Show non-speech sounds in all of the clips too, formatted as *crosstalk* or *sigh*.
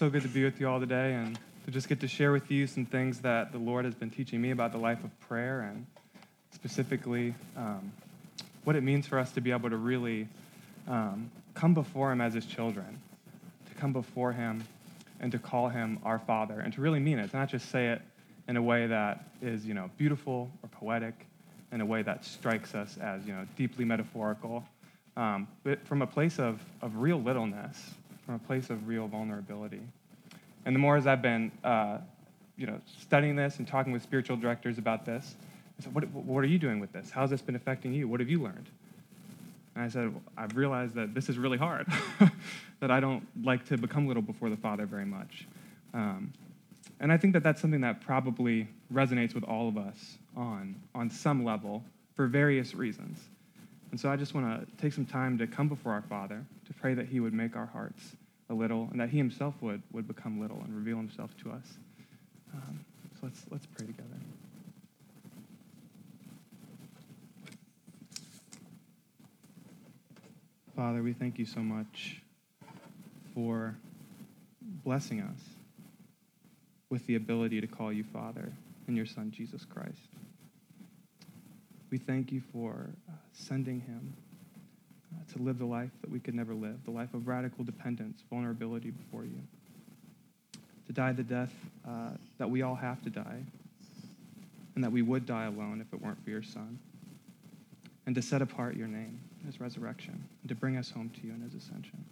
so good to be with you all today and to just get to share with you some things that the Lord has been teaching me about the life of prayer and specifically um, what it means for us to be able to really um, come before Him as His children, to come before Him and to call Him our Father, and to really mean it, to not just say it in a way that is, you know, beautiful or poetic, in a way that strikes us as, you know, deeply metaphorical, um, but from a place of, of real littleness, from a place of real vulnerability. And the more as I've been, uh, you know, studying this and talking with spiritual directors about this, I said, what, what are you doing with this? How has this been affecting you? What have you learned? And I said, well, I've realized that this is really hard, *laughs* that I don't like to become little before the Father very much. Um, and I think that that's something that probably resonates with all of us on, on some level for various reasons. And so I just want to take some time to come before our Father, to pray that He would make our hearts a little, and that He Himself would, would become little and reveal Himself to us. Um, so let's, let's pray together. Father, we thank you so much for blessing us with the ability to call you Father in your Son, Jesus Christ. We thank you for uh, sending him uh, to live the life that we could never live, the life of radical dependence, vulnerability before you, to die the death uh, that we all have to die, and that we would die alone if it weren't for your Son, and to set apart your name, his resurrection, and to bring us home to you in his ascension.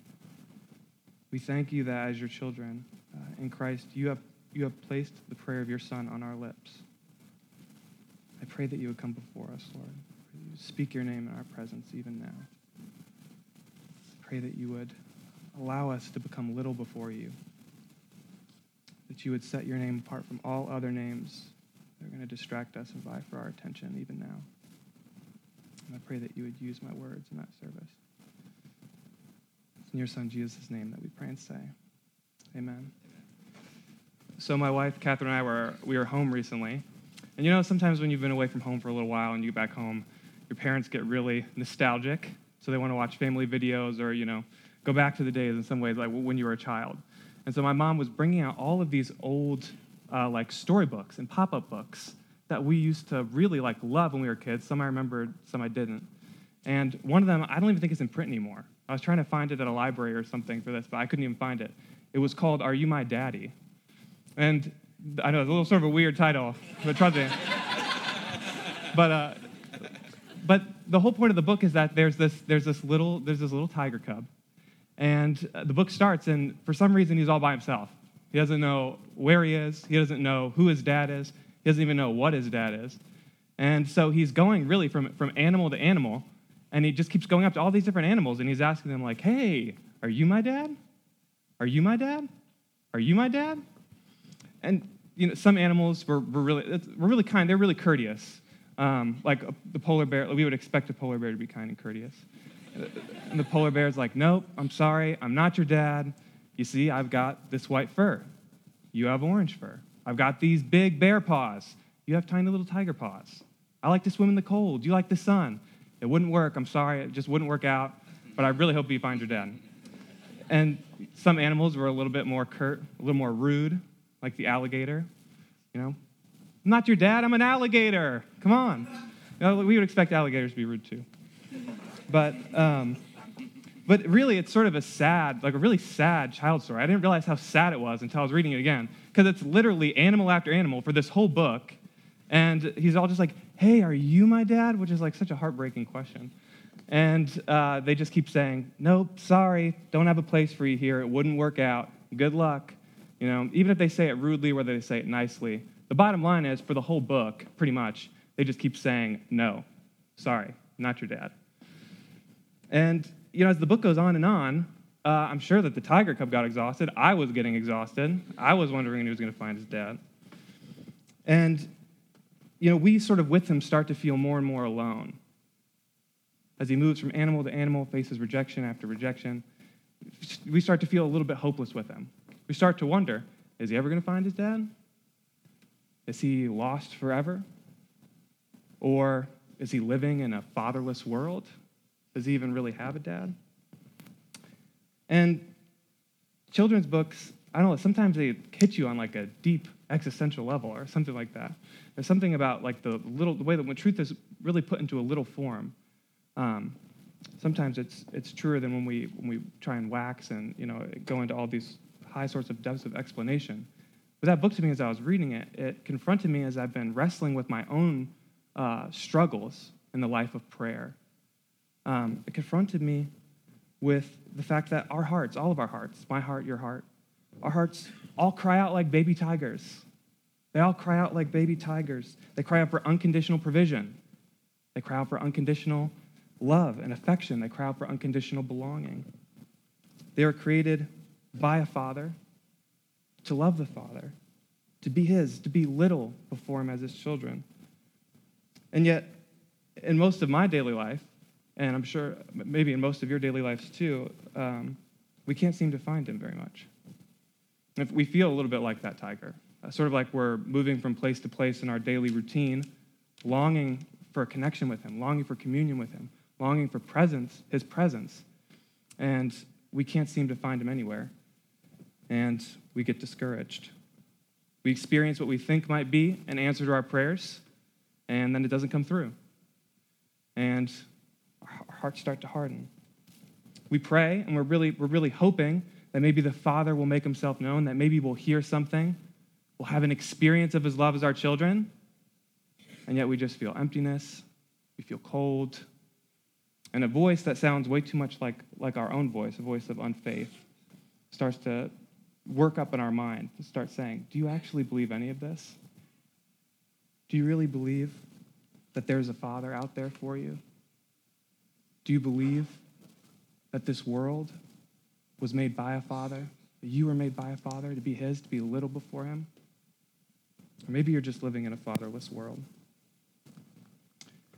We thank you that as your children uh, in Christ, you have, you have placed the prayer of your Son on our lips. I pray that you would come before us, Lord. Speak your name in our presence even now. Pray that you would allow us to become little before you, that you would set your name apart from all other names that are going to distract us and vie for our attention even now. And I pray that you would use my words in that service. It's in your son Jesus' name that we pray and say, Amen. So my wife, Catherine, and I were we were home recently, and you know, sometimes when you've been away from home for a little while and you get back home, your parents get really nostalgic. So they want to watch family videos or, you know, go back to the days in some ways, like when you were a child. And so my mom was bringing out all of these old, uh, like, storybooks and pop up books that we used to really, like, love when we were kids. Some I remembered, some I didn't. And one of them, I don't even think it's in print anymore. I was trying to find it at a library or something for this, but I couldn't even find it. It was called Are You My Daddy? And I know it's a little sort of a weird title, but trust me. *laughs* but uh, but the whole point of the book is that there's this there's this little there's this little tiger cub, and uh, the book starts, and for some reason he's all by himself. He doesn't know where he is. He doesn't know who his dad is. He doesn't even know what his dad is. And so he's going really from, from animal to animal, and he just keeps going up to all these different animals, and he's asking them, like, hey, are you my dad? Are you my dad? Are you my dad? And you know, some animals were, were really were really kind. They're really courteous. Um, like a, the polar bear, we would expect a polar bear to be kind and courteous. And the polar bear's like, nope, I'm sorry, I'm not your dad. You see, I've got this white fur. You have orange fur. I've got these big bear paws. You have tiny little tiger paws. I like to swim in the cold. You like the sun. It wouldn't work. I'm sorry, it just wouldn't work out. But I really hope you find your dad. And some animals were a little bit more curt, a little more rude like the alligator. You know, I'm not your dad, I'm an alligator. Come on. We would expect alligators to be rude too. But, um, but really, it's sort of a sad, like a really sad child story. I didn't realize how sad it was until I was reading it again, because it's literally animal after animal for this whole book. And he's all just like, hey, are you my dad? Which is like such a heartbreaking question. And uh, they just keep saying, nope, sorry, don't have a place for you here. It wouldn't work out. Good luck. You know, even if they say it rudely, whether they say it nicely, the bottom line is for the whole book, pretty much, they just keep saying, no, sorry, not your dad. And, you know, as the book goes on and on, uh, I'm sure that the tiger cub got exhausted. I was getting exhausted. I was wondering when he was going to find his dad. And, you know, we sort of with him start to feel more and more alone. As he moves from animal to animal, faces rejection after rejection, we start to feel a little bit hopeless with him we start to wonder is he ever going to find his dad? Is he lost forever? Or is he living in a fatherless world? Does he even really have a dad? And children's books I don't know, sometimes they hit you on like a deep existential level or something like that. There's something about like the little, the way that when truth is really put into a little form, um, sometimes it's, it's truer than when we, when we try and wax and, you know, go into all these high sorts of depths of explanation. But that book to me, as I was reading it, it confronted me as I've been wrestling with my own uh, struggles in the life of prayer. Um, it confronted me with the fact that our hearts, all of our hearts, my heart, your heart, our hearts all cry out like baby tigers. They all cry out like baby tigers. They cry out for unconditional provision. They cry out for unconditional love and affection. They cry out for unconditional belonging. They are created by a father to love the Father, to be His, to be little before Him as His children. And yet, in most of my daily life, and I'm sure maybe in most of your daily lives too, um, we can't seem to find Him very much. If we feel a little bit like that tiger, uh, sort of like we're moving from place to place in our daily routine, longing for a connection with Him, longing for communion with Him, longing for presence, His presence, and we can't seem to find Him anywhere and we get discouraged. We experience what we think might be an answer to our prayers, and then it doesn't come through. And our hearts start to harden. We pray, and we're really, we're really hoping that maybe the Father will make himself known, that maybe we'll hear something, we'll have an experience of his love as our children, and yet we just feel emptiness, we feel cold, and a voice that sounds way too much like, like our own voice, a voice of unfaith, starts to work up in our mind to start saying, Do you actually believe any of this? Do you really believe that there's a Father out there for you? Do you believe that this world was made by a Father? That you were made by a Father to be His, to be little before Him? Or maybe you're just living in a fatherless world.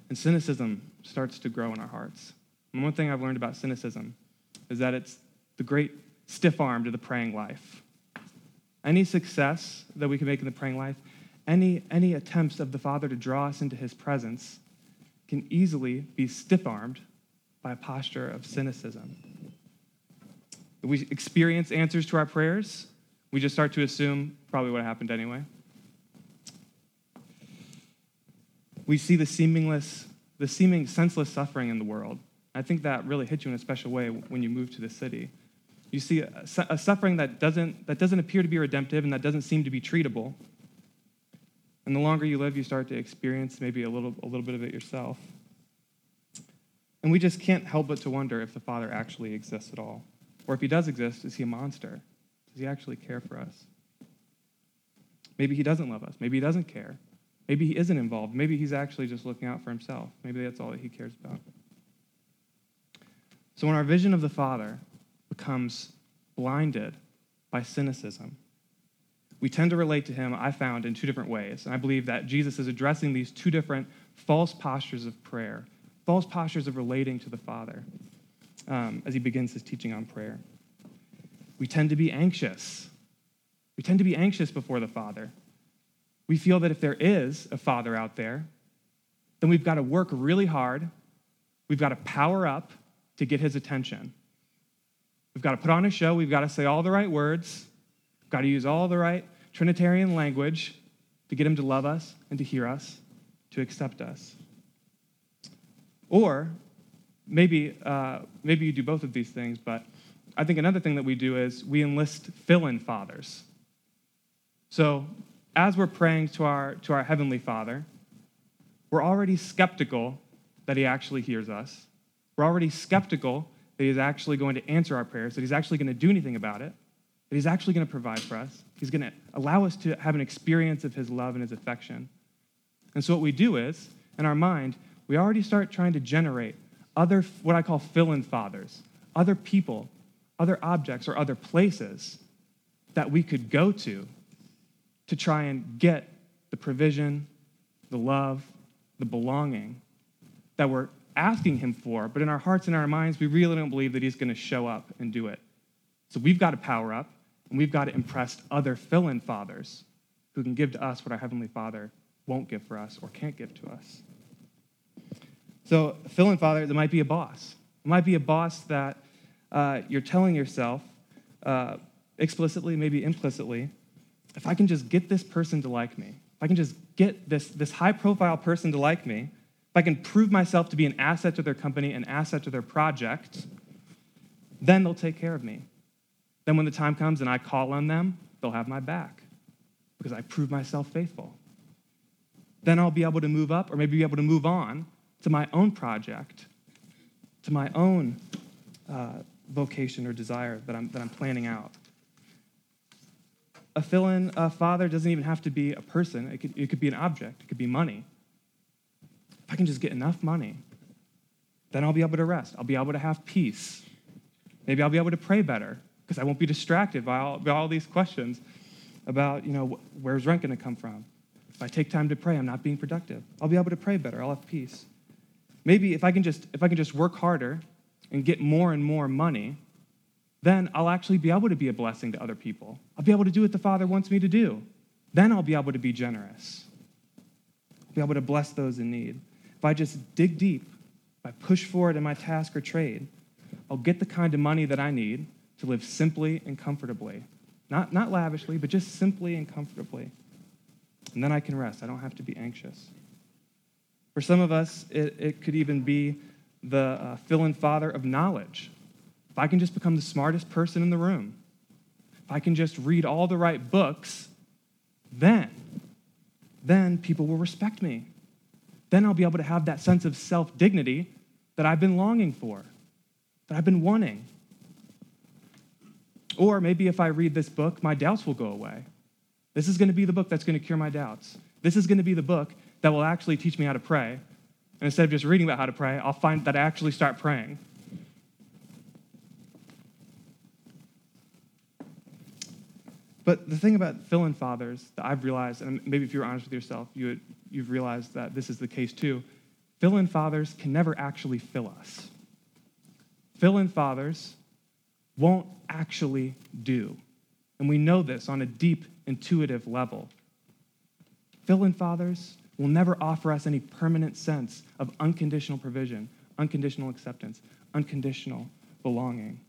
And cynicism starts to grow in our hearts. And one thing I've learned about cynicism is that it's the great stiff arm to the praying life. Any success that we can make in the praying life, any, any attempts of the Father to draw us into his presence can easily be stiff armed by a posture of cynicism. We experience answers to our prayers, we just start to assume probably what happened anyway. We see the seamless, the seeming senseless suffering in the world. I think that really hit you in a special way when you move to the city. You see a, a suffering that doesn't, that doesn't appear to be redemptive and that doesn't seem to be treatable. And the longer you live, you start to experience maybe a little, a little bit of it yourself. And we just can't help but to wonder if the Father actually exists at all. Or if he does exist, is he a monster? Does he actually care for us? Maybe he doesn't love us. Maybe he doesn't care. Maybe he isn't involved. Maybe he's actually just looking out for himself. Maybe that's all that he cares about. So, when our vision of the Father becomes blinded by cynicism. We tend to relate to him, I found, in two different ways. And I believe that Jesus is addressing these two different false postures of prayer, false postures of relating to the Father um, as he begins his teaching on prayer. We tend to be anxious. We tend to be anxious before the Father. We feel that if there is a Father out there, then we've got to work really hard. We've got to power up to get his attention. We've got to put on a show. We've got to say all the right words. Got to use all the right Trinitarian language to get him to love us and to hear us, to accept us. Or maybe, uh, maybe you do both of these things, but I think another thing that we do is we enlist fill in fathers. So as we're praying to our, to our Heavenly Father, we're already skeptical that He actually hears us. We're already skeptical that He's actually going to answer our prayers, that He's actually going to do anything about it, that He's actually going to provide for us. He's going to allow us to have an experience of His love and His affection. And so, what we do is, in our mind, we already start trying to generate other, what I call fill in fathers, other people, other objects, or other places that we could go to to try and get the provision, the love, the belonging that we're asking him for, but in our hearts and our minds, we really don't believe that he's going to show up and do it. So we've got to power up, and we've got to impress other fill in fathers who can give to us what our Heavenly Father won't give for us or can't give to us. So, fill in father, there might be a boss. It might be a boss that uh, you're telling yourself uh, explicitly, maybe implicitly, if I can just get this person to like me, if I can just get this, this high profile person to like me, if I can prove myself to be an asset to their company, an asset to their project, then they'll take care of me. Then when the time comes and I call on them, they'll have my back because I prove myself faithful. Then I'll be able to move up or maybe be able to move on to my own project, to my own uh, vocation or desire that I'm, that I'm planning out. A fill in father doesn't even have to be a person, it could, it could be an object, it could be money. If I can just get enough money, then I'll be able to rest. I'll be able to have peace. Maybe I'll be able to pray better because I won't be distracted by all, by all these questions about, you know, where's rent going to come from? If I take time to pray, I'm not being productive. I'll be able to pray better. I'll have peace. Maybe if I can just if I can just work harder and get more and more money, then I'll actually be able to be a blessing to other people. I'll be able to do what the Father wants me to do. Then I'll be able to be generous. I'll be able to bless those in need. If I just dig deep, if I push forward in my task or trade, I'll get the kind of money that I need to live simply and comfortably. Not, not lavishly, but just simply and comfortably. And then I can rest. I don't have to be anxious. For some of us, it, it could even be the uh, fill in father of knowledge. If I can just become the smartest person in the room, if I can just read all the right books, then, then people will respect me. Then I'll be able to have that sense of self dignity that I've been longing for, that I've been wanting. Or maybe if I read this book, my doubts will go away. This is going to be the book that's going to cure my doubts. This is going to be the book that will actually teach me how to pray. And instead of just reading about how to pray, I'll find that I actually start praying. But the thing about fill in fathers that I've realized, and maybe if you're honest with yourself, you would, you've realized that this is the case too. Fill in fathers can never actually fill us. Fill in fathers won't actually do. And we know this on a deep, intuitive level. Fill in fathers will never offer us any permanent sense of unconditional provision, unconditional acceptance, unconditional belonging.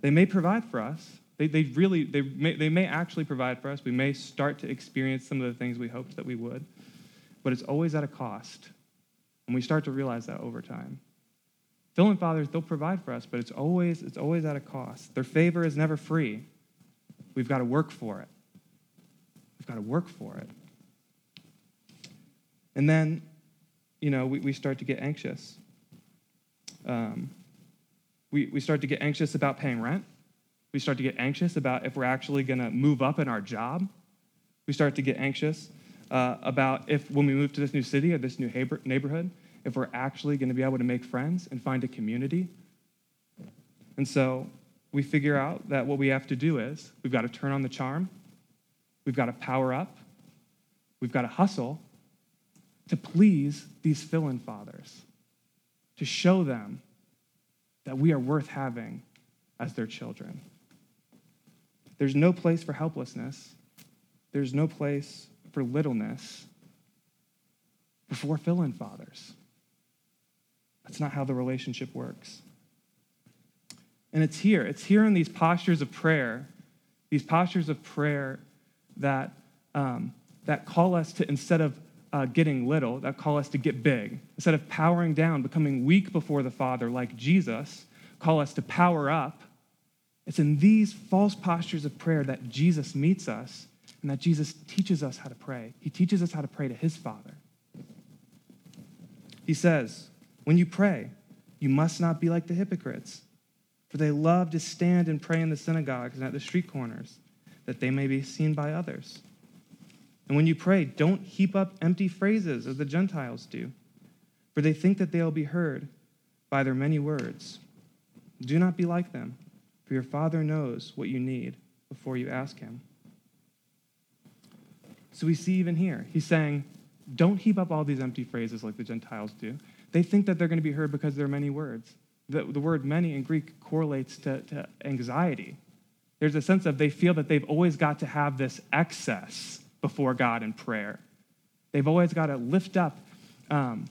They may provide for us. They, they really, they may, they may actually provide for us. We may start to experience some of the things we hoped that we would, but it's always at a cost. And we start to realize that over time. Fill in fathers, they'll provide for us, but it's always, it's always at a cost. Their favor is never free. We've got to work for it. We've got to work for it. And then, you know, we, we start to get anxious. Um, we, we start to get anxious about paying rent. We start to get anxious about if we're actually going to move up in our job. We start to get anxious uh, about if, when we move to this new city or this new neighborhood, if we're actually going to be able to make friends and find a community. And so we figure out that what we have to do is we've got to turn on the charm, we've got to power up, we've got to hustle to please these fill in fathers, to show them that we are worth having as their children. There's no place for helplessness, there's no place for littleness before fill in fathers. That's not how the relationship works. And it's here, it's here in these postures of prayer, these postures of prayer that, um, that call us to, instead of uh, getting little, that call us to get big. Instead of powering down, becoming weak before the Father like Jesus, call us to power up. It's in these false postures of prayer that Jesus meets us and that Jesus teaches us how to pray. He teaches us how to pray to his Father. He says, When you pray, you must not be like the hypocrites for they love to stand and pray in the synagogues and at the street corners, that they may be seen by others. And when you pray, don't heap up empty phrases as the Gentiles do, for they think that they'll be heard by their many words. Do not be like them, for your Father knows what you need before you ask Him. So we see even here, He's saying, don't heap up all these empty phrases like the Gentiles do. They think that they're going to be heard because there are many words the, the word many in Greek correlates to, to anxiety. There's a sense of they feel that they've always got to have this excess before God in prayer. They've always got to lift up um,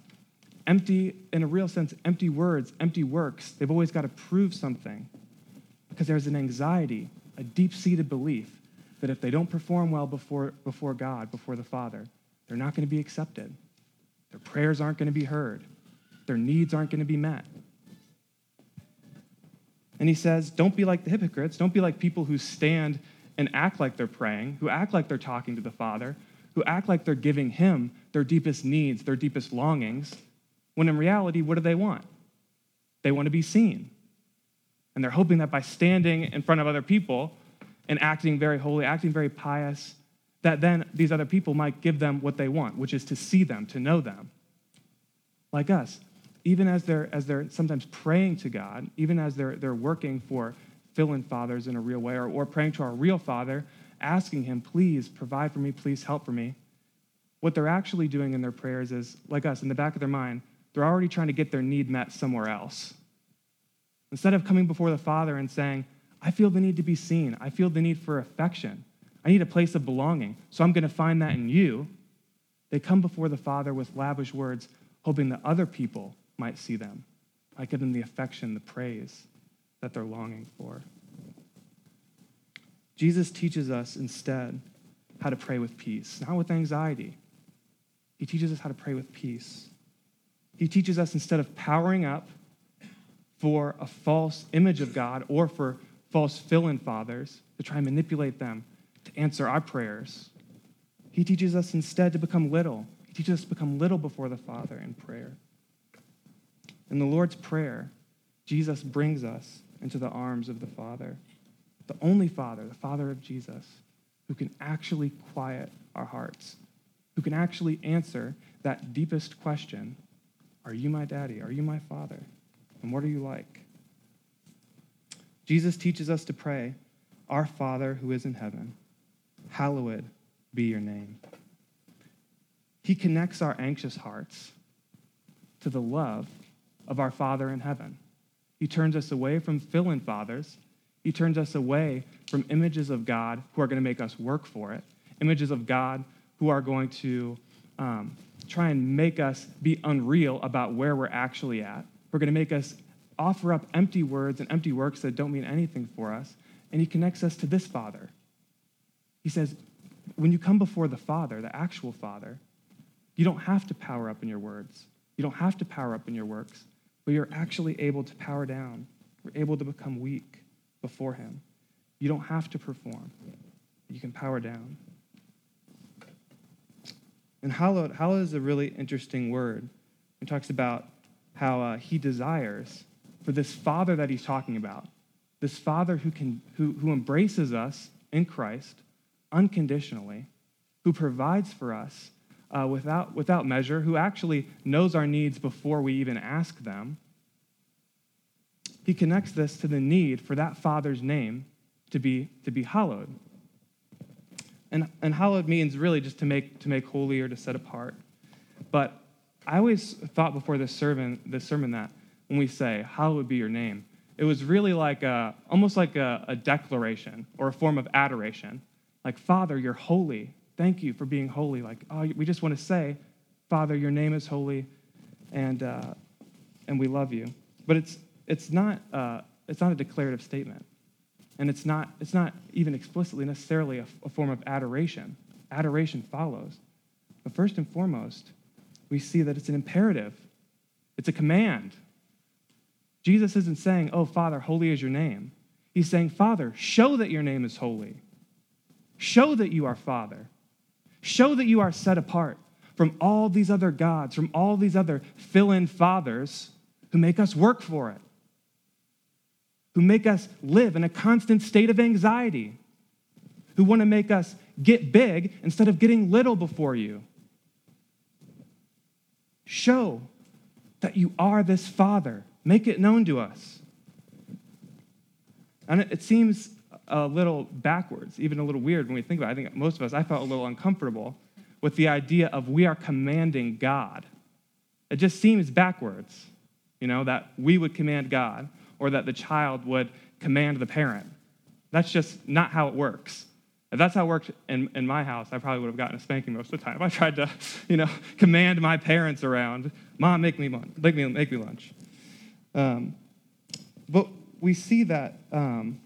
empty, in a real sense, empty words, empty works. They've always got to prove something because there's an anxiety, a deep seated belief that if they don't perform well before, before God, before the Father, they're not going to be accepted. Their prayers aren't going to be heard. Their needs aren't going to be met. And he says, Don't be like the hypocrites. Don't be like people who stand and act like they're praying, who act like they're talking to the Father, who act like they're giving Him their deepest needs, their deepest longings, when in reality, what do they want? They want to be seen. And they're hoping that by standing in front of other people and acting very holy, acting very pious, that then these other people might give them what they want, which is to see them, to know them. Like us, even as they're, as they're sometimes praying to God, even as they're, they're working for fill in fathers in a real way, or, or praying to our real Father, asking Him, please provide for me, please help for me. What they're actually doing in their prayers is, like us, in the back of their mind, they're already trying to get their need met somewhere else. Instead of coming before the Father and saying, I feel the need to be seen, I feel the need for affection, I need a place of belonging, so I'm going to find that in you, they come before the Father with lavish words, hoping that other people might see them, I give them the affection, the praise that they're longing for. Jesus teaches us instead how to pray with peace, not with anxiety. He teaches us how to pray with peace. He teaches us instead of powering up for a false image of God or for false fill in fathers to try and manipulate them to answer our prayers, he teaches us instead to become little. He teaches us to become little before the Father in prayer. In the Lord's Prayer, Jesus brings us into the arms of the Father, the only Father, the Father of Jesus, who can actually quiet our hearts, who can actually answer that deepest question Are you my daddy? Are you my father? And what are you like? Jesus teaches us to pray, Our Father who is in heaven, hallowed be your name. He connects our anxious hearts to the love of our Father in heaven. He turns us away from fill in fathers. He turns us away from images of God who are going to make us work for it, images of God who are going to um, try and make us be unreal about where we're actually at. We're going to make us offer up empty words and empty works that don't mean anything for us. And he connects us to this Father. He says, when you come before the Father, the actual Father, you don't have to power up in your words. You don't have to power up in your works but you're actually able to power down. You're able to become weak before Him. You don't have to perform, you can power down. And hallowed, hallowed is a really interesting word. It talks about how uh, He desires for this Father that He's talking about, this Father who, can, who, who embraces us in Christ unconditionally, who provides for us uh, without, without measure, who actually knows our needs before we even ask them. He connects this to the need for that Father's name to be, to be hallowed. And, and hallowed means really just to make, to make holy or to set apart. But I always thought before this sermon, this sermon that when we say, Hallowed be your name, it was really like a, almost like a, a declaration or a form of adoration. Like, Father, you're holy thank you for being holy. Like, oh, we just want to say, Father, your name is holy, and, uh, and we love you. But it's, it's, not, uh, it's not a declarative statement. And it's not, it's not even explicitly necessarily a, a form of adoration. Adoration follows. But first and foremost, we see that it's an imperative, it's a command. Jesus isn't saying, Oh, Father, holy is your name. He's saying, Father, show that your name is holy. Show that you are Father. Show that you are set apart from all these other gods, from all these other fill in fathers who make us work for it, who make us live in a constant state of anxiety, who want to make us get big instead of getting little before you. Show that you are this Father. Make it known to us. And it seems a little backwards, even a little weird when we think about it. I think most of us, I felt a little uncomfortable with the idea of we are commanding God. It just seems backwards, you know, that we would command God or that the child would command the parent. That's just not how it works. If that's how it worked in, in my house, I probably would have gotten a spanking most of the time. I tried to, *laughs* you know, command my parents around, Mom, make me, make me, make me lunch. Um, but we see that um,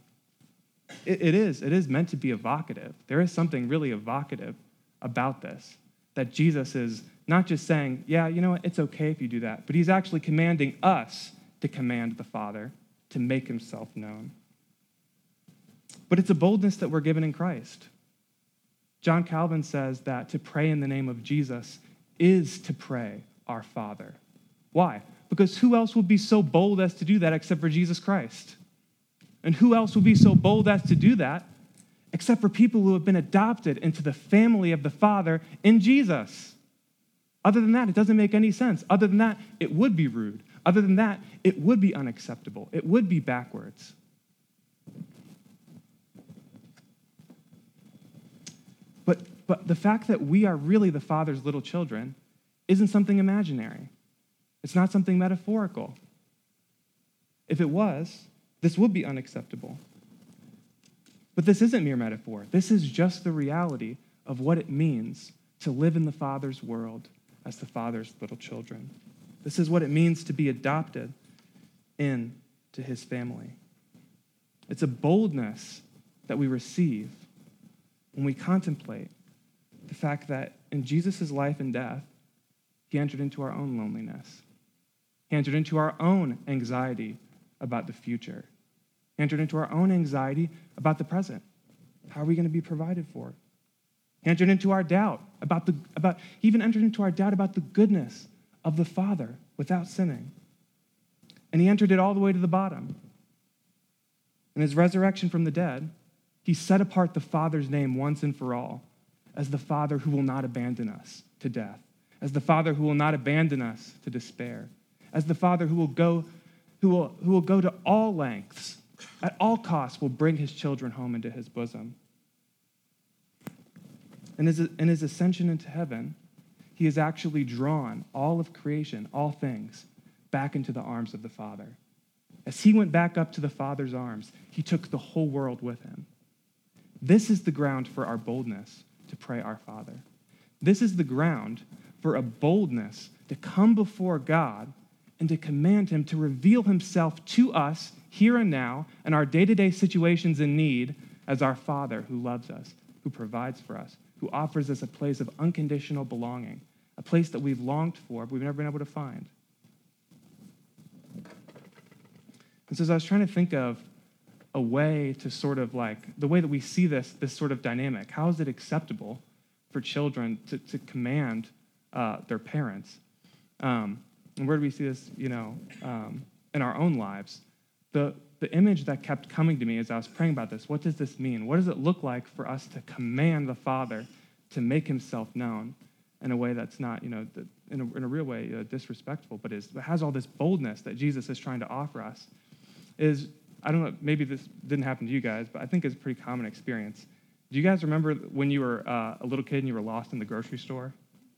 it, it is. It is meant to be evocative. There is something really evocative about this. That Jesus is not just saying, yeah, you know what, it's okay if you do that, but he's actually commanding us to command the Father to make himself known. But it's a boldness that we're given in Christ. John Calvin says that to pray in the name of Jesus is to pray our Father. Why? Because who else would be so bold as to do that except for Jesus Christ? And who else would be so bold as to do that except for people who have been adopted into the family of the Father in Jesus? Other than that, it doesn't make any sense. Other than that, it would be rude. Other than that, it would be unacceptable. It would be backwards. But, but the fact that we are really the Father's little children isn't something imaginary. It's not something metaphorical. If it was, this would be unacceptable. But this isn't mere metaphor. This is just the reality of what it means to live in the Father's world as the Father's little children. This is what it means to be adopted into his family. It's a boldness that we receive when we contemplate the fact that in Jesus' life and death, he entered into our own loneliness. He entered into our own anxiety about the future. Entered into our own anxiety about the present. How are we going to be provided for? He entered into our doubt about the about even entered into our doubt about the goodness of the Father without sinning. And he entered it all the way to the bottom. In his resurrection from the dead, he set apart the Father's name once and for all as the Father who will not abandon us to death, as the Father who will not abandon us to despair, as the Father who will go, who will, who will go to all lengths, at all costs, will bring his children home into his bosom. In his, in his ascension into heaven, he has actually drawn all of creation, all things, back into the arms of the Father. As he went back up to the Father's arms, he took the whole world with him. This is the ground for our boldness to pray our Father. This is the ground for a boldness to come before God and to command him to reveal himself to us here and now in our day to day situations in need as our Father who loves us, who provides for us, who offers us a place of unconditional belonging, a place that we've longed for, but we've never been able to find. And so, as I was trying to think of a way to sort of like the way that we see this, this sort of dynamic, how is it acceptable for children to, to command uh, their parents? Um, and where do we see this, you know, um, in our own lives? The, the image that kept coming to me as I was praying about this what does this mean? What does it look like for us to command the Father to make himself known in a way that's not, you know, in a, in a real way uh, disrespectful, but is, has all this boldness that Jesus is trying to offer us? Is, I don't know, maybe this didn't happen to you guys, but I think it's a pretty common experience. Do you guys remember when you were uh, a little kid and you were lost in the grocery store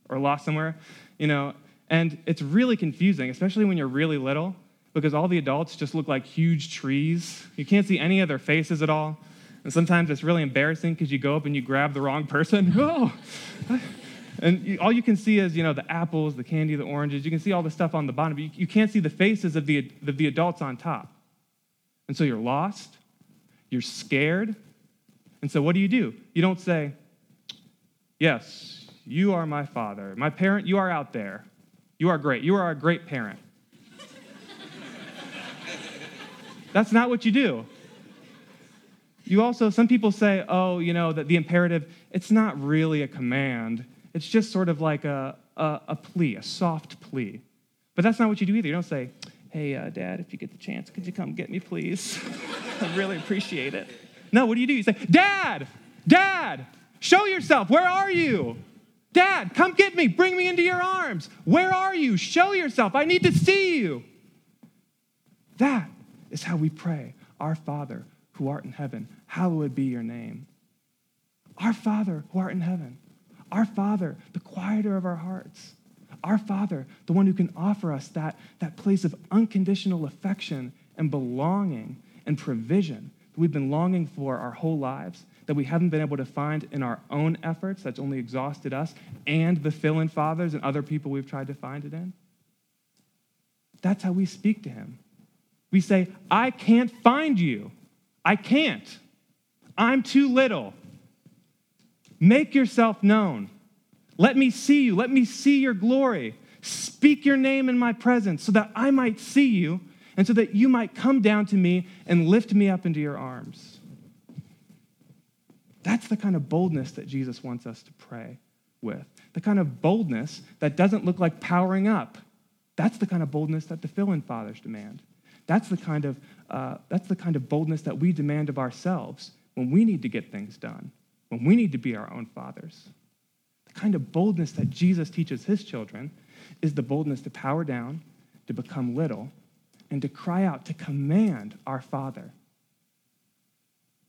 or lost somewhere? You know, and it's really confusing, especially when you're really little because all the adults just look like huge trees. You can't see any of their faces at all. And sometimes it's really embarrassing because you go up and you grab the wrong person. *laughs* oh. And you, all you can see is, you know, the apples, the candy, the oranges. You can see all the stuff on the bottom, but you, you can't see the faces of the, of the adults on top. And so you're lost, you're scared. And so what do you do? You don't say, Yes, you are my father. My parent, you are out there. You are great. You are a great parent. That's not what you do. You also, some people say, oh, you know, that the imperative, it's not really a command. It's just sort of like a, a, a plea, a soft plea. But that's not what you do either. You don't say, hey, uh, Dad, if you get the chance, could you come get me, please? *laughs* I really appreciate it. No, what do you do? You say, Dad, Dad, show yourself. Where are you? Dad, come get me. Bring me into your arms. Where are you? Show yourself. I need to see you. That is how we pray Our Father who art in heaven, hallowed be your name. Our Father who art in heaven. Our Father, the quieter of our hearts. Our Father, the one who can offer us that, that place of unconditional affection and belonging and provision that we've been longing for our whole lives, that we haven't been able to find in our own efforts, that's only exhausted us, and the fill in fathers and other people we've tried to find it in. That's how we speak to Him. We say, I can't find you. I can't. I'm too little. Make yourself known. Let me see you. Let me see your glory. Speak your name in my presence so that I might see you and so that you might come down to me and lift me up into your arms. That's the kind of boldness that Jesus wants us to pray with. The kind of boldness that doesn't look like powering up. That's the kind of boldness that the fill in fathers demand. That's the, kind of, uh, that's the kind of boldness that we demand of ourselves when we need to get things done, when we need to be our own fathers. The kind of boldness that Jesus teaches his children is the boldness to power down, to become little, and to cry out, to command our Father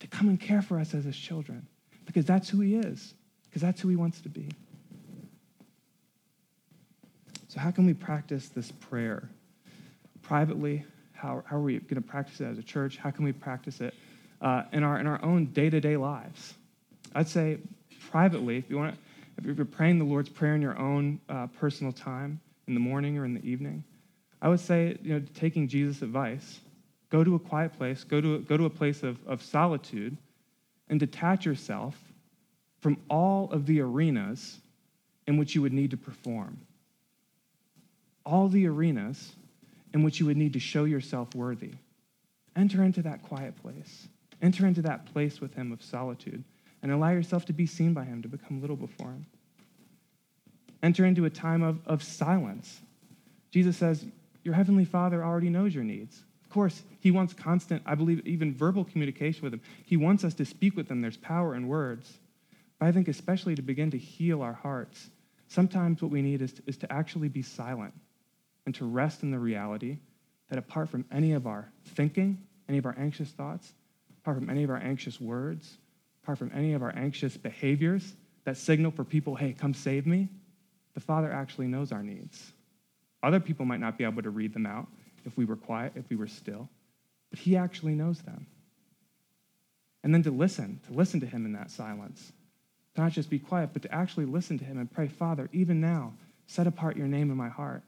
to come and care for us as his children because that's who he is, because that's who he wants to be. So, how can we practice this prayer? Privately, how, how are we going to practice it as a church? How can we practice it uh, in, our, in our own day to day lives? I'd say privately, if you want to, if you're praying the Lord's Prayer in your own uh, personal time, in the morning or in the evening, I would say, you know, taking Jesus' advice, go to a quiet place, go to, go to a place of, of solitude, and detach yourself from all of the arenas in which you would need to perform. All the arenas in which you would need to show yourself worthy. Enter into that quiet place. Enter into that place with Him of solitude and allow yourself to be seen by Him, to become little before Him. Enter into a time of, of silence. Jesus says, Your Heavenly Father already knows your needs. Of course, He wants constant, I believe, even verbal communication with Him. He wants us to speak with Him. There's power in words. But I think, especially to begin to heal our hearts, sometimes what we need is to, is to actually be silent and to rest in the reality that apart from any of our thinking, any of our anxious thoughts, apart from any of our anxious words, apart from any of our anxious behaviors that signal for people, hey, come save me, the Father actually knows our needs. Other people might not be able to read them out if we were quiet, if we were still, but He actually knows them. And then to listen, to listen to Him in that silence, to not just be quiet, but to actually listen to Him and pray, Father, even now, set apart your name in my heart,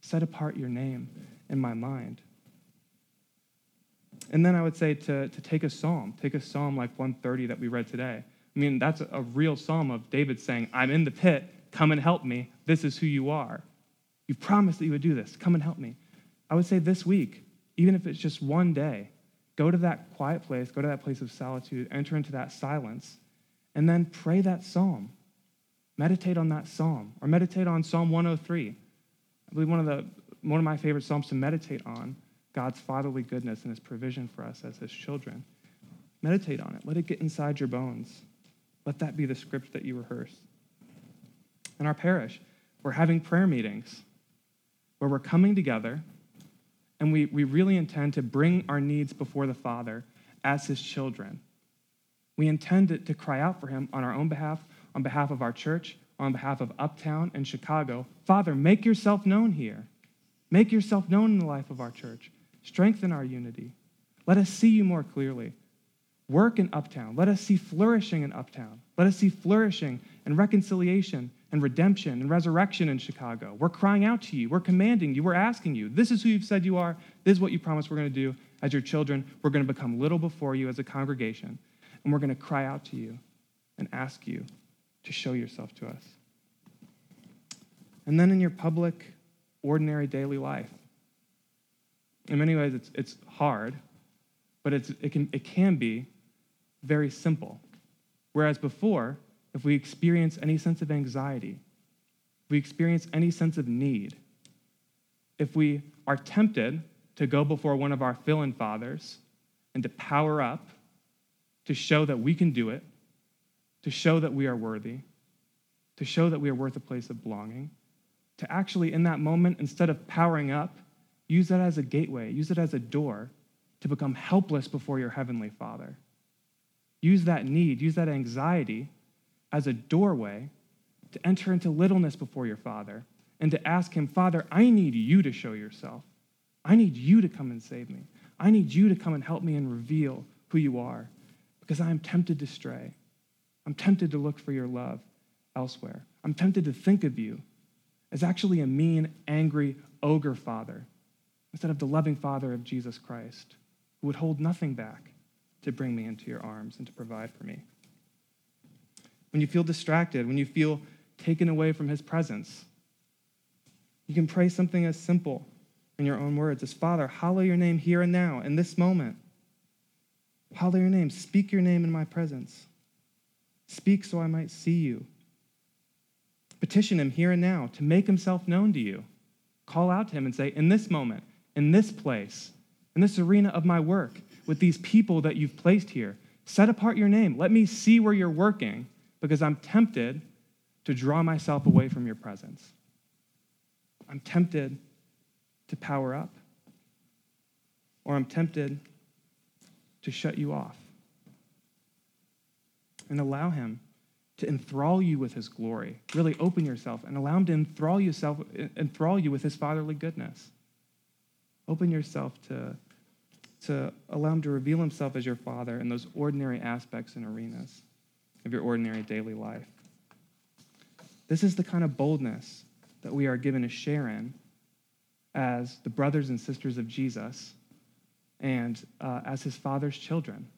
set apart your name in my mind. And then I would say to, to take a psalm, take a psalm like 130 that we read today. I mean, that's a, real psalm of David saying, I'm in the pit, come and help me. This is who you are. You promised that you would do this. Come and help me. I would say this week, even if it's just one day, go to that quiet place, go to that place of solitude, enter into that silence, and then pray that psalm. Meditate on that psalm, or meditate on Psalm 103. I believe one of, the, one of my favorite psalms to meditate on God's fatherly goodness and his provision for us as his children. Meditate on it. Let it get inside your bones. Let that be the script that you rehearse. In our parish, we're having prayer meetings where we're coming together and we, we really intend to bring our needs before the Father as his children. We intend to, to cry out for him on our own behalf, on behalf of our church, on behalf of Uptown and Chicago. Father, make yourself known here. Make yourself known in the life of our church. Strengthen our unity. Let us see you more clearly. Work in Uptown. Let us see flourishing in Uptown. Let us see flourishing and reconciliation and redemption and resurrection in Chicago. We're crying out to you. We're commanding you. We're asking you. This is who you've said you are. This is what you promised we're going to do as your children. We're going to become little before you as a congregation. And we're going to cry out to you and ask you to show yourself to us. And then in your public, ordinary daily life, in many ways it's, it's hard, but it's, it, can, it can be very simple. Whereas before, if we experience any sense of anxiety, if we experience any sense of need, if we are tempted to go before one of our fill in fathers and to power up, to show that we can do it, to show that we are worthy, to show that we are worth a place of belonging, to actually, in that moment, instead of powering up, use that as a gateway, use it as a door to become helpless before your heavenly Father. Use that need, use that anxiety as a doorway to enter into littleness before your Father and to ask Him, Father, I need you to show yourself. I need you to come and save me. I need you to come and help me and reveal who you are because I am tempted to stray. I'm tempted to look for your love elsewhere. I'm tempted to think of you as actually a mean, angry ogre father instead of the loving father of Jesus Christ who would hold nothing back, to bring me into your arms and to provide for me. When you feel distracted, when you feel taken away from his presence, you can pray something as simple in your own words as Father, hallow your name here and now, in this moment. Hallow your name. Speak your name in my presence. Speak so I might see you. Petition him here and now to make himself known to you. Call out to him and say, In this moment, in this place, in this arena of my work, with these people that you've placed here, set apart your name. Let me see where you're working because I'm tempted to draw myself away from your presence. I'm tempted to power up, or I'm tempted to shut you off. And allow Him to enthrall you with His glory. Really open yourself and allow Him to enthrall, yourself, enthrall you with His fatherly goodness. Open yourself to, to allow Him to reveal Himself as your Father in those ordinary aspects and arenas of your ordinary daily life. This is the kind of boldness that we are given to share in as the brothers and sisters of Jesus and uh, as his father's children.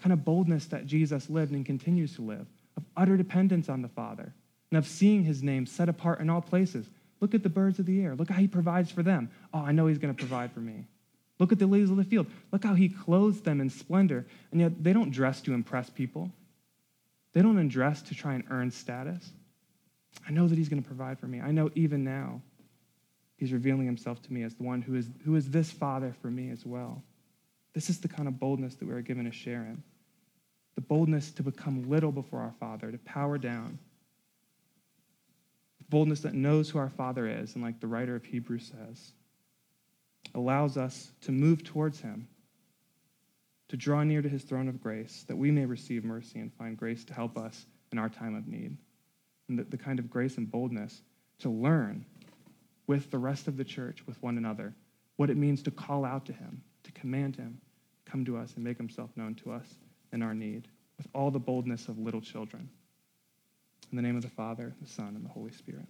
Kind of boldness that Jesus lived and continues to live, of utter dependence on the Father, and of seeing his name set apart in all places. Look at the birds of the air. Look how he provides for them. Oh, I know he's going to provide for me. Look at the lilies of the field. Look how he clothes them in splendor. And yet they don't dress to impress people, they don't dress to try and earn status. I know that he's going to provide for me. I know even now he's revealing himself to me as the one who is, who is this father for me as well. This is the kind of boldness that we are given to share in. The boldness to become little before our Father, to power down. The Boldness that knows who our Father is, and like the writer of Hebrews says, allows us to move towards Him, to draw near to His throne of grace, that we may receive mercy and find grace to help us in our time of need and the, the kind of grace and boldness to learn with the rest of the church, with one another, what it means to call out to him, to command him, come to us and make himself known to us in our need, with all the boldness of little children. In the name of the Father, the Son, and the Holy Spirit.